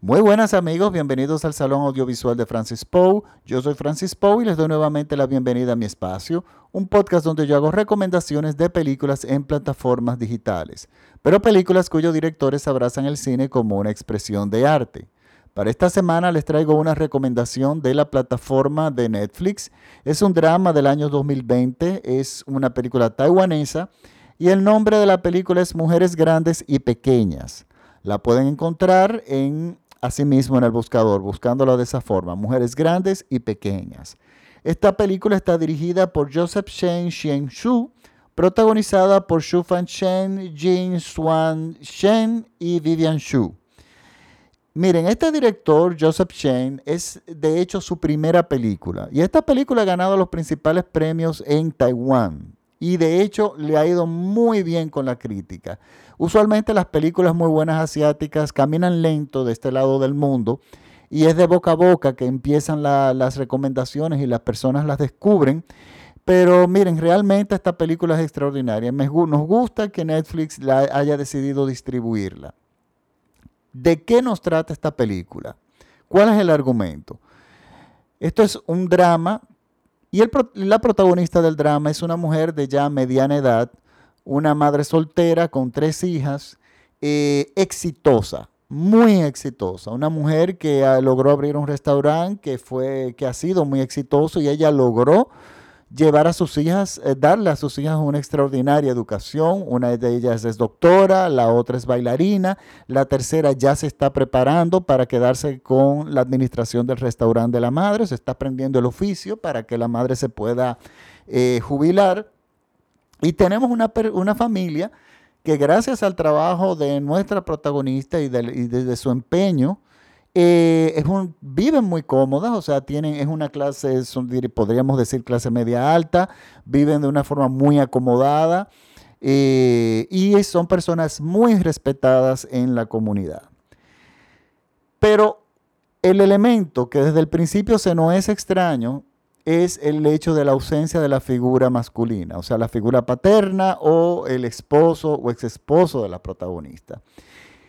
Muy buenas amigos, bienvenidos al Salón Audiovisual de Francis Poe. Yo soy Francis Poe y les doy nuevamente la bienvenida a mi espacio, un podcast donde yo hago recomendaciones de películas en plataformas digitales, pero películas cuyos directores abrazan el cine como una expresión de arte. Para esta semana les traigo una recomendación de la plataforma de Netflix. Es un drama del año 2020, es una película taiwanesa y el nombre de la película es Mujeres Grandes y Pequeñas. La pueden encontrar en asimismo en el buscador, buscándola de esa forma, mujeres grandes y pequeñas. Esta película está dirigida por Joseph Shen Xian Shu, protagonizada por Xu Fan Shen, Jin Swan Shen y Vivian Shu. Miren, este director, Joseph Shen, es de hecho su primera película. Y esta película ha ganado los principales premios en Taiwán. Y de hecho le ha ido muy bien con la crítica. Usualmente las películas muy buenas asiáticas caminan lento de este lado del mundo y es de boca a boca que empiezan las recomendaciones y las personas las descubren. Pero miren, realmente esta película es extraordinaria. nos gusta que Netflix la haya decidido distribuirla. ¿De qué nos trata esta película? ¿Cuál es el argumento? Esto es un drama y la protagonista del drama es una mujer de ya mediana edad una madre soltera con tres hijas, eh, exitosa, muy exitosa, una mujer que ah, logró abrir un restaurante que fue, que ha sido muy exitoso y ella logró llevar a sus hijas, eh, darle a sus hijas una extraordinaria educación. Una de ellas es doctora, la otra es bailarina, la tercera ya se está preparando para quedarse con la administración del restaurante de la madre, se está aprendiendo el oficio para que la madre se pueda eh, jubilar. Y tenemos una, familia que gracias al trabajo de nuestra protagonista y, de, su empeño, eh, viven muy cómodas, o sea, tienen, es una clase, podríamos decir clase media alta, viven de una forma muy acomodada eh, y son personas muy respetadas en la comunidad. Pero el elemento que desde el principio se nos es extraño es el hecho de la ausencia de la figura masculina, o sea, la figura paterna o el esposo o ex esposo de la protagonista.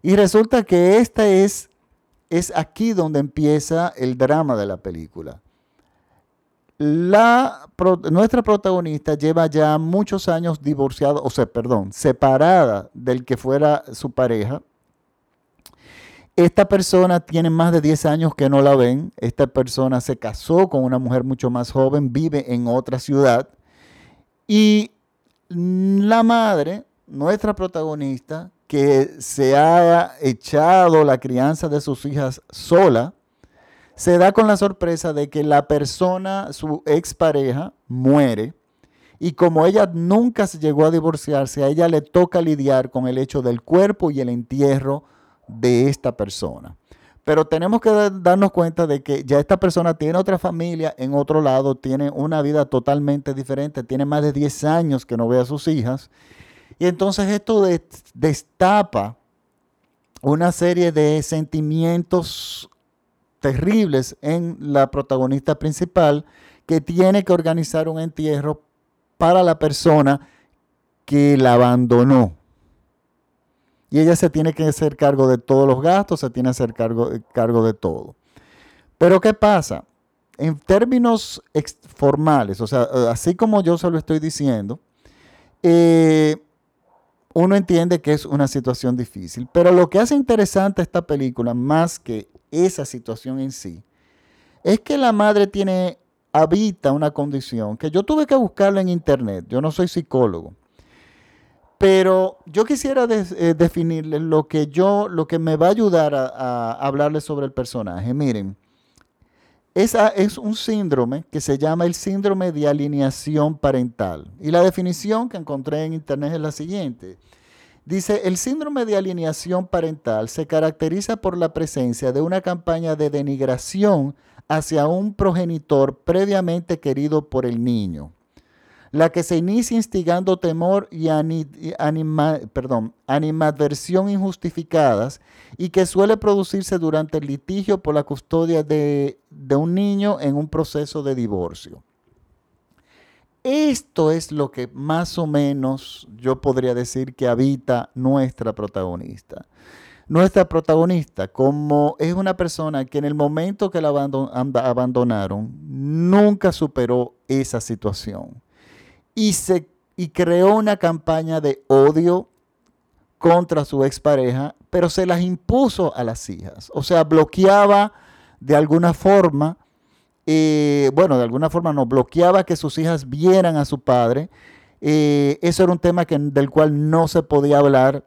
Y resulta que esta es, es aquí donde empieza el drama de la película. La, nuestra protagonista lleva ya muchos años divorciada, o sea, perdón, separada del que fuera su pareja, esta persona tiene más de 10 años que no la ven. Esta persona se casó con una mujer mucho más joven, vive en otra ciudad. Y la madre, nuestra protagonista, que se ha echado la crianza de sus hijas sola, se da con la sorpresa de que la persona, su expareja, muere. Y como ella nunca se llegó a divorciarse, a ella le toca lidiar con el hecho del cuerpo y el entierro de esta persona. Pero tenemos que darnos cuenta de que ya esta persona tiene otra familia en otro lado, tiene una vida totalmente diferente, tiene más de 10 años que no ve a sus hijas. Y entonces esto destapa una serie de sentimientos terribles en la protagonista principal que tiene que organizar un entierro para la persona que la abandonó y ella se tiene que hacer cargo de todos los gastos, se tiene que hacer cargo, cargo de todo. Pero ¿qué pasa? En términos formales, o sea, así como yo se lo estoy diciendo, eh, uno entiende que es una situación difícil. Pero lo que hace interesante esta película, más que esa situación en sí, es que la madre tiene, habita una condición que yo tuve que buscarla en internet. Yo no soy psicólogo. Pero yo quisiera eh, definirle lo que yo, lo que me va a ayudar a, hablarle sobre el personaje. Miren, esa es un síndrome que se llama el síndrome de alineación parental. Y la definición que encontré en internet es la siguiente. Dice, el síndrome de alineación parental se caracteriza por la presencia de una campaña de denigración hacia un progenitor previamente querido por el niño la que se inicia instigando temor y perdón, animadversión injustificadas y que suele producirse durante el litigio por la custodia de, de un niño en un proceso de divorcio. Esto es lo que más o menos yo podría decir que habita nuestra protagonista. nuestra protagonista, como es una persona que en el momento que la abandonaron, nunca superó esa situación. Y, se, y creó una campaña de odio contra su expareja, pero se las impuso a las hijas. O sea, bloqueaba de alguna forma, eh, bueno, de alguna forma no, bloqueaba que sus hijas vieran a su padre. Eh, eso era un tema que, del cual no se podía hablar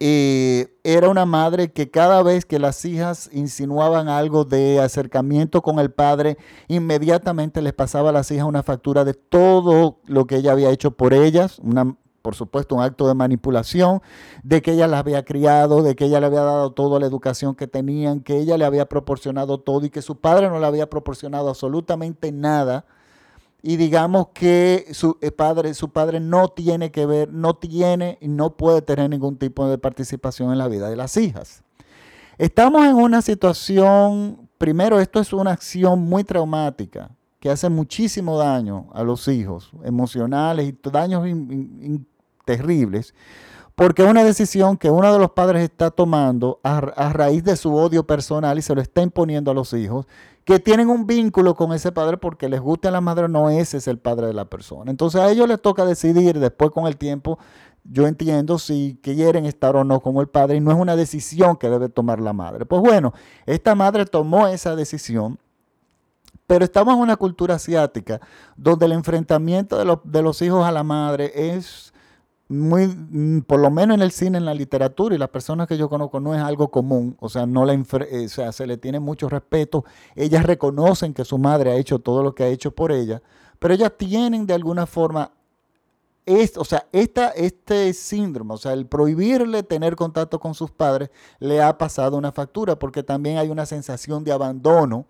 era una madre que cada vez que las hijas insinuaban algo de acercamiento con el padre, inmediatamente les pasaba a las hijas una factura de todo lo que ella había hecho por ellas, una, por supuesto un acto de manipulación, de que ella las había criado, de que ella le había dado toda la educación que tenían, que ella le había proporcionado todo y que su padre no le había proporcionado absolutamente nada y digamos que su eh, padre, su padre no tiene que ver, no tiene y no puede tener ningún tipo de participación en la vida de las hijas. Estamos en una situación, primero, esto es una acción muy traumática que hace muchísimo daño a los hijos, emocionales y daños terribles, porque es una decisión que uno de los padres está tomando a, a raíz de su odio personal y se lo está imponiendo a los hijos que tienen un vínculo con ese padre porque les gusta la madre, no ese es el padre de la persona. Entonces a ellos les toca decidir después con el tiempo, yo entiendo si quieren estar o no con el padre y no es una decisión que debe tomar la madre. Pues bueno, esta madre tomó esa decisión. Pero estamos en una cultura asiática donde el enfrentamiento de, de los hijos a la madre es muy, mm, por lo menos en el cine, en la literatura y las personas que yo conozco, no es algo común, o sea, no la eh, o sea, se le tiene mucho respeto, ellas reconocen que su madre ha hecho todo lo que ha hecho por ella, pero ellas tienen de alguna forma, es, o sea, esta, este síndrome, o sea, el prohibirle tener contacto con sus padres, le ha pasado una factura, porque también hay una sensación de abandono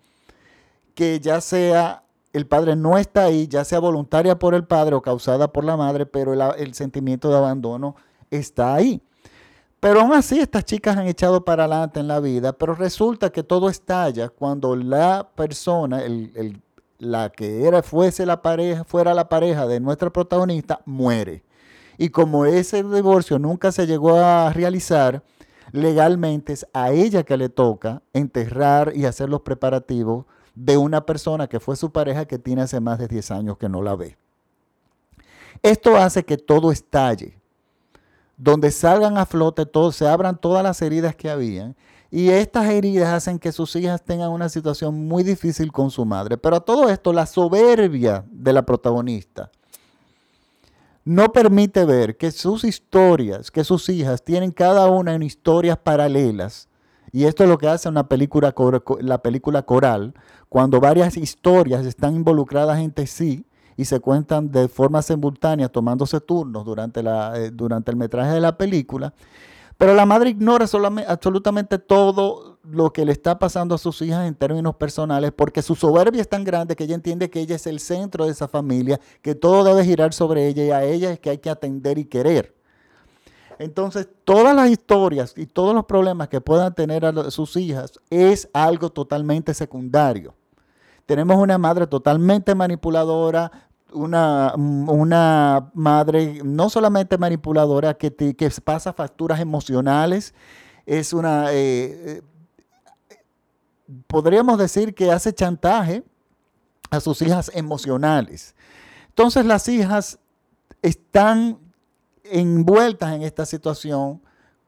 que ya sea el padre no está ahí, ya sea voluntaria por el padre o causada por la madre, pero el, sentimiento de abandono está ahí. Pero aún así estas chicas han echado para adelante en la vida, pero resulta que todo estalla cuando la persona, la que era, fuese la pareja, fuera la pareja de nuestra protagonista, muere. Y como ese divorcio nunca se llegó a realizar, legalmente es a ella que le toca enterrar y hacer los preparativos de una persona que fue su pareja que tiene hace más de 10 años que no la ve. Esto hace que todo estalle, donde salgan a flote todo, se abran todas las heridas que habían y estas heridas hacen que sus hijas tengan una situación muy difícil con su madre. Pero a todo esto, la soberbia de la protagonista no permite ver que sus historias, que sus hijas tienen cada una en historias paralelas y esto es lo que hace una película, la película coral, cuando varias historias están involucradas entre sí y se cuentan de forma simultánea, tomándose turnos durante, la, eh, durante el metraje de la película. Pero la madre ignora solamente, absolutamente todo lo que le está pasando a sus hijas en términos personales, porque su soberbia es tan grande que ella entiende que ella es el centro de esa familia, que todo debe girar sobre ella y a ella es que hay que atender y querer. Entonces, todas las historias y todos los problemas que puedan tener a sus hijas es algo totalmente secundario. Tenemos una madre totalmente manipuladora, una, una madre no solamente manipuladora que, que pasa facturas emocionales, es una, eh, eh, podríamos decir que hace chantaje a sus hijas emocionales. Entonces las hijas están envueltas en esta situación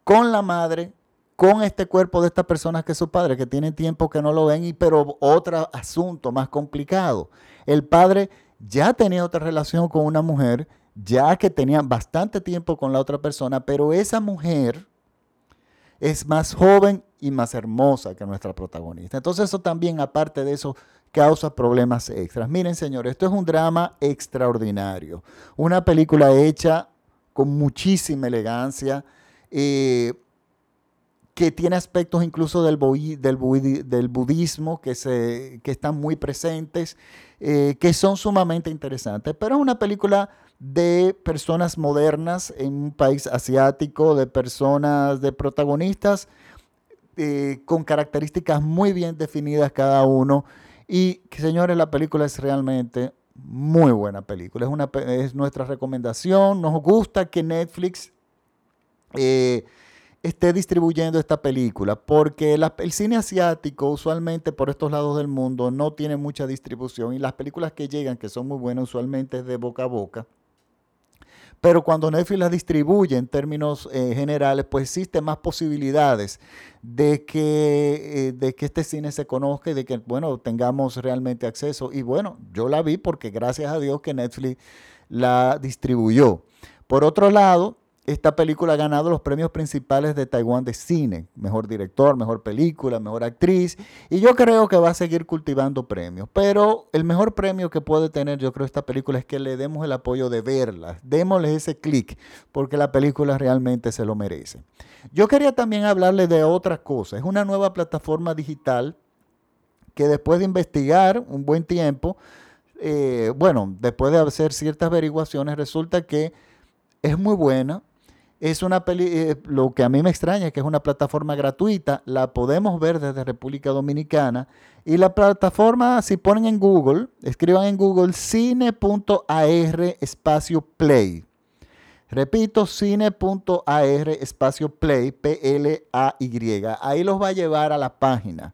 con la madre, con este cuerpo de esta persona que es su padre, que tiene tiempo que no lo ven, y, pero otro asunto más complicado. El padre ya tenía otra relación con una mujer, ya que tenía bastante tiempo con la otra persona, pero esa mujer es más joven y más hermosa que nuestra protagonista. Entonces eso también, aparte de eso, causa problemas extras. Miren, señores, esto es un drama extraordinario. Una película hecha con muchísima elegancia, eh, que tiene aspectos incluso del, del, budismo que, se, que están muy presentes, eh, que son sumamente interesantes. Pero es una película de personas modernas en un país asiático, de personas, de protagonistas eh, con características muy bien definidas cada uno. Y, señores, la película es realmente muy buena película. Es, una, es nuestra recomendación. Nos gusta que Netflix eh, esté distribuyendo esta película, porque el cine asiático usualmente por estos lados del mundo no tiene mucha distribución y las películas que llegan, que son muy buenas, usualmente es de boca a boca. Pero cuando Netflix las distribuye en términos eh, generales, pues existen más posibilidades de que, eh, de que este cine se conozca y de que, bueno, tengamos realmente acceso. Y bueno, yo la vi porque gracias a Dios que Netflix la distribuyó. Por otro lado, esta película ha ganado los premios principales de Taiwán de cine, mejor director, mejor película, mejor actriz, y yo creo que va a seguir cultivando premios. Pero el mejor premio que puede tener, yo creo, esta película es que le demos el apoyo de verla, démosle ese clic, porque la película realmente se lo merece. Yo quería también hablarle de otra cosa, es una nueva plataforma digital que después de investigar un buen tiempo, eh, bueno, después de hacer ciertas averiguaciones, resulta que es muy buena, es una peli, eh, lo que a mí me extraña es que es una plataforma gratuita, la podemos ver desde República Dominicana y la plataforma, si ponen en Google, escriban en Google cine.ar espacio play. Repito, cine.ar espacio play, P-L-A-Y. Ahí los va a llevar a la página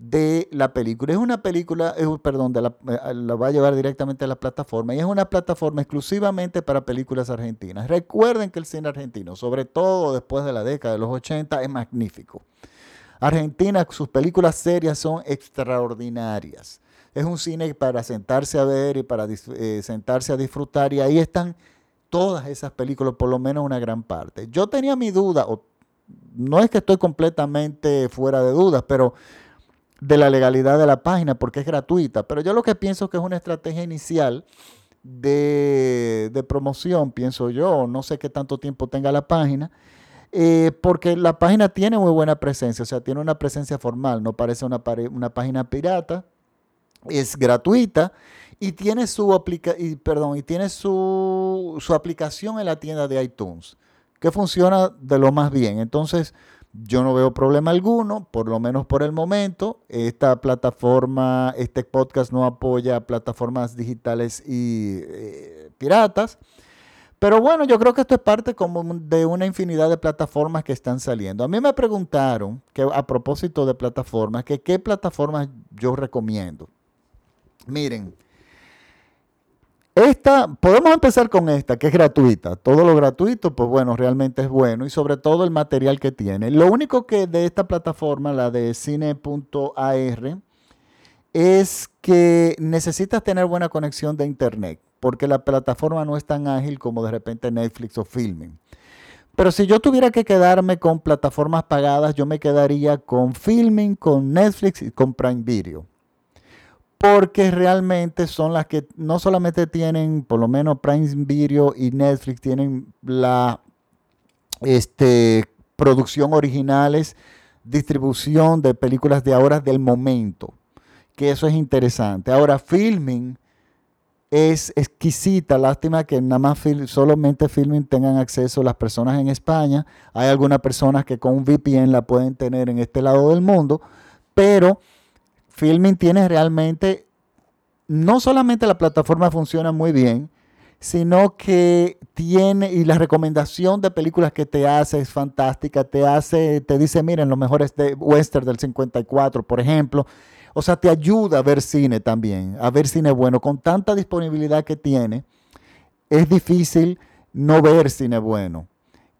de la película. Es una película, perdón, la, eh, la, va a llevar directamente a la plataforma y es una plataforma exclusivamente para películas argentinas. Recuerden que el cine argentino, sobre todo después de la década de los 80, es magnífico. Argentina, sus películas serias son extraordinarias. Es un cine para sentarse a ver y para eh, sentarse a disfrutar y ahí están todas esas películas, por lo menos una gran parte. Yo tenía mi duda, no es que estoy completamente fuera de dudas, pero de la legalidad de la página porque es gratuita. Pero yo lo que pienso que es una estrategia inicial de, promoción, pienso yo, no sé qué tanto tiempo tenga la página, eh, porque la página tiene muy buena presencia, o sea, tiene una presencia formal, no parece una, una página pirata, es gratuita y tiene su, aplica y, perdón, y tiene su, su aplicación en la tienda de iTunes, que funciona de lo más bien. Entonces, yo no veo problema alguno, por lo menos por el momento. Esta plataforma, este podcast no apoya plataformas digitales y eh, piratas. Pero bueno, yo creo que esto es parte como de una infinidad de plataformas que están saliendo. A mí me preguntaron que a propósito de plataformas, que qué plataformas yo recomiendo. Miren, esta, podemos empezar con esta, que es gratuita. Todo lo gratuito, pues bueno, realmente es bueno y sobre todo el material que tiene. Lo único que de esta plataforma, la de cine.ar, es que necesitas tener buena conexión de internet, porque la plataforma no es tan ágil como de repente Netflix o Filming. Pero si yo tuviera que quedarme con plataformas pagadas, yo me quedaría con Filming, con Netflix y con Prime Video porque realmente son las que no solamente tienen, por lo menos Prime Video y Netflix tienen la este, producción originales, distribución de películas de ahora del momento, que eso es interesante. Ahora, filming es exquisita, lástima que nada más solamente filming tengan acceso las personas en España. Hay algunas personas que con un VPN la pueden tener en este lado del mundo, pero Filming tiene realmente, no solamente la plataforma funciona muy bien, sino que tiene, y la recomendación de películas que te hace es fantástica, te hace, te dice, miren, los mejores de western del 54, por ejemplo. O sea, te ayuda a ver cine también, a ver cine bueno. Con tanta disponibilidad que tiene, es difícil no ver cine bueno.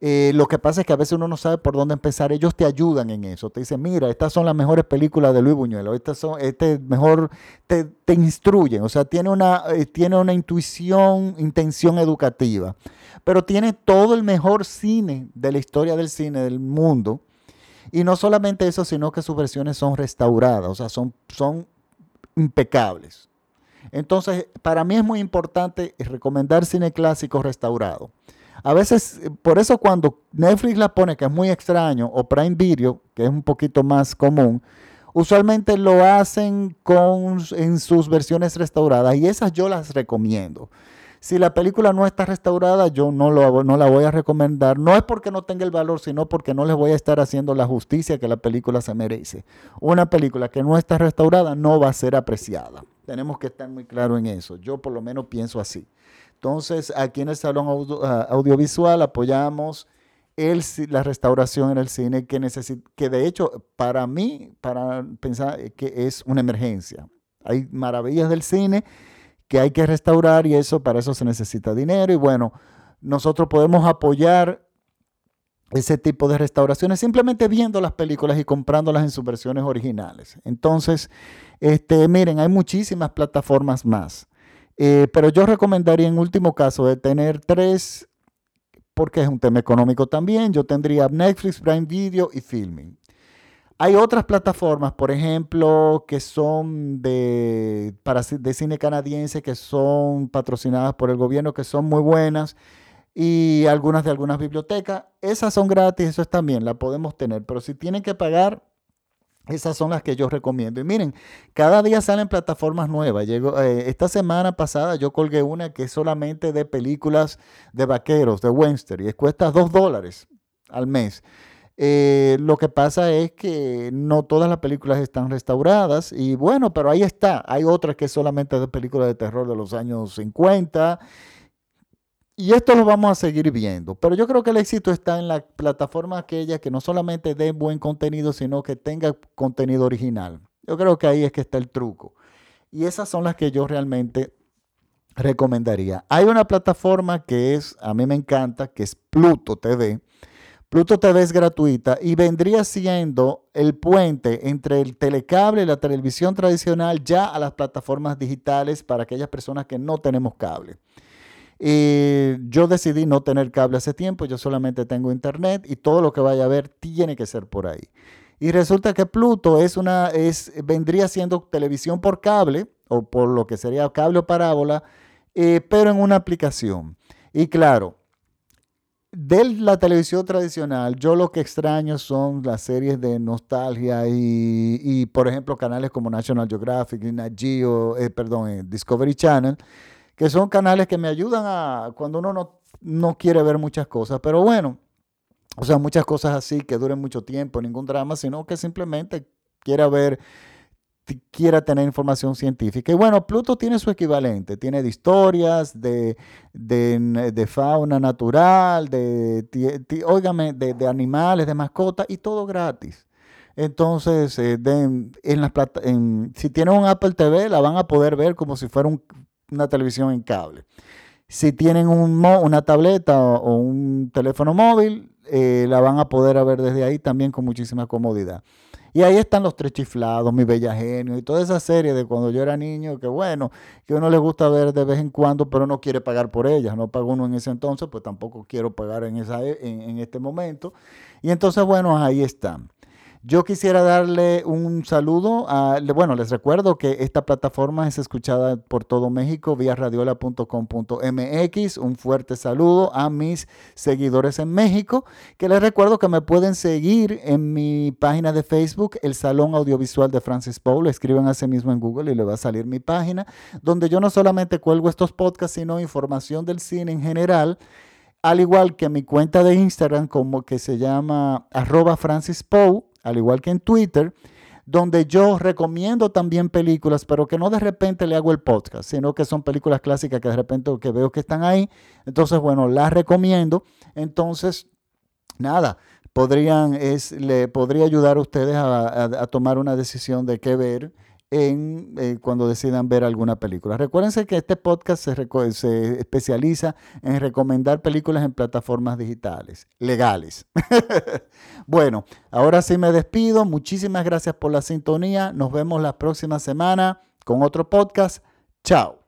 Eh, lo que pasa es que a veces uno no sabe por dónde empezar. Ellos te ayudan en eso. Te dicen, mira, estas son las mejores películas de Luis Buñuelo. Estas son, este mejor, te, te instruyen. O sea, tiene una, eh, tiene una intuición, intención educativa. Pero tiene todo el mejor cine de la historia del cine del mundo. Y no solamente eso, sino que sus versiones son restauradas. O sea, son, son impecables. Entonces, para mí es muy importante recomendar cine clásico restaurado. A veces, por eso cuando Netflix la pone, que es muy extraño, o Prime Video, que es un poquito más común, usualmente lo hacen con, en sus versiones restauradas y esas yo las recomiendo. Si la película no está restaurada, yo no, lo, no la voy a recomendar. No es porque no tenga el valor, sino porque no les voy a estar haciendo la justicia que la película se merece. Una película que no está restaurada no va a ser apreciada. Tenemos que estar muy claros en eso. Yo por lo menos pienso así. Entonces, aquí en el Salón ah, Audiovisual apoyamos la restauración en el cine que, que de hecho para mí, para pensar que es una emergencia. Hay maravillas del cine que hay que restaurar y eso para eso se necesita dinero y bueno, nosotros podemos apoyar ese tipo de restauraciones simplemente viendo las películas y comprándolas en sus versiones originales. Entonces, este, miren, hay muchísimas plataformas más. Eh, pero yo recomendaría en último caso tener tres, porque es un tema económico también. Yo tendría Netflix, Prime Video y Filming. Hay otras plataformas, por ejemplo, que son de, para, de cine canadiense, que son patrocinadas por el gobierno, que son muy buenas, y algunas de algunas bibliotecas. Esas son gratis, eso está bien, la podemos tener, pero si tienen que pagar, esas son las que yo recomiendo. Y miren, cada día salen plataformas nuevas. Eh, esta semana pasada yo colgué una que es solamente de películas de vaqueros, de Webster, y cuesta dos dólares al mes. Eh, lo que pasa es que no todas las películas están restauradas y bueno, pero ahí está. Hay otras que solamente de películas de terror de los años 50 y esto lo vamos a seguir viendo. Pero yo creo que el éxito está en la plataforma aquella que no solamente dé buen contenido, sino que tenga contenido original. Yo creo que ahí es que está el truco. Y esas son las que yo realmente recomendaría. Hay una plataforma que es, a mí me encanta, que es Pluto TV Pluto TV es gratuita y vendría siendo el puente entre el telecable y la televisión tradicional ya a las plataformas digitales para aquellas personas que no tenemos cable. Yo decidí no tener cable hace tiempo, yo solamente tengo internet y todo lo que vaya a ver tiene que ser por ahí. Y resulta que Pluto es una, es, vendría siendo televisión por cable o por lo que sería cable o parábola, eh, pero en una aplicación. Y claro, de la televisión tradicional, yo lo que extraño son las series de nostalgia y, por ejemplo, canales como National Geographic, Nat Geo, eh, perdón, eh, Discovery Channel, que son canales que me ayudan a cuando uno no, no quiere ver muchas cosas. Pero bueno, o sea, muchas cosas así que duren mucho tiempo, ningún drama, sino que simplemente quiera ver quiera tener información científica. Y bueno, Pluto tiene su equivalente, tiene de historias, de, de, fauna natural, de, de, de, animales, de mascotas, y todo gratis. Entonces, eh, en las en, si tienen un Apple TV, la van a poder ver como si fuera una televisión en cable. Si tienen un, una tableta o, un teléfono móvil, eh, la van a poder ver desde ahí también con muchísima comodidad. Y ahí están los tres chiflados, mi bella genio y toda esa serie de cuando yo era niño, que bueno, que uno le gusta ver de vez en cuando, pero no quiere pagar por ellas. No pagó uno en ese entonces, pues tampoco quiero pagar en, esa, e, en este momento. Y entonces, bueno, ahí están. Yo quisiera darle un saludo. A, bueno, les recuerdo que esta plataforma es escuchada por todo México vía radiola.com.mx. Un fuerte saludo a mis seguidores en México, que les recuerdo que me pueden seguir en mi página de Facebook, el Salón Audiovisual de Francis Paul. Escriben a sí mismo en Google y le va a salir mi página, donde yo no solamente cuelgo estos podcasts, sino información del cine en general al igual que mi cuenta de Instagram como que se llama arroba Francis Poe, al igual que en Twitter, donde yo recomiendo también películas, pero que no de repente le hago el podcast, sino que son películas clásicas que de repente que veo que están ahí. Entonces, bueno, las recomiendo. Entonces, nada, podrían, es, le podría ayudar a ustedes a tomar una decisión de qué ver en, eh, cuando decidan ver alguna película. Recuérdense que este podcast se, se, especializa en recomendar películas en plataformas digitales, legales. bueno, ahora sí me despido. Muchísimas gracias por la sintonía. Nos vemos la próxima semana con otro podcast. Chao.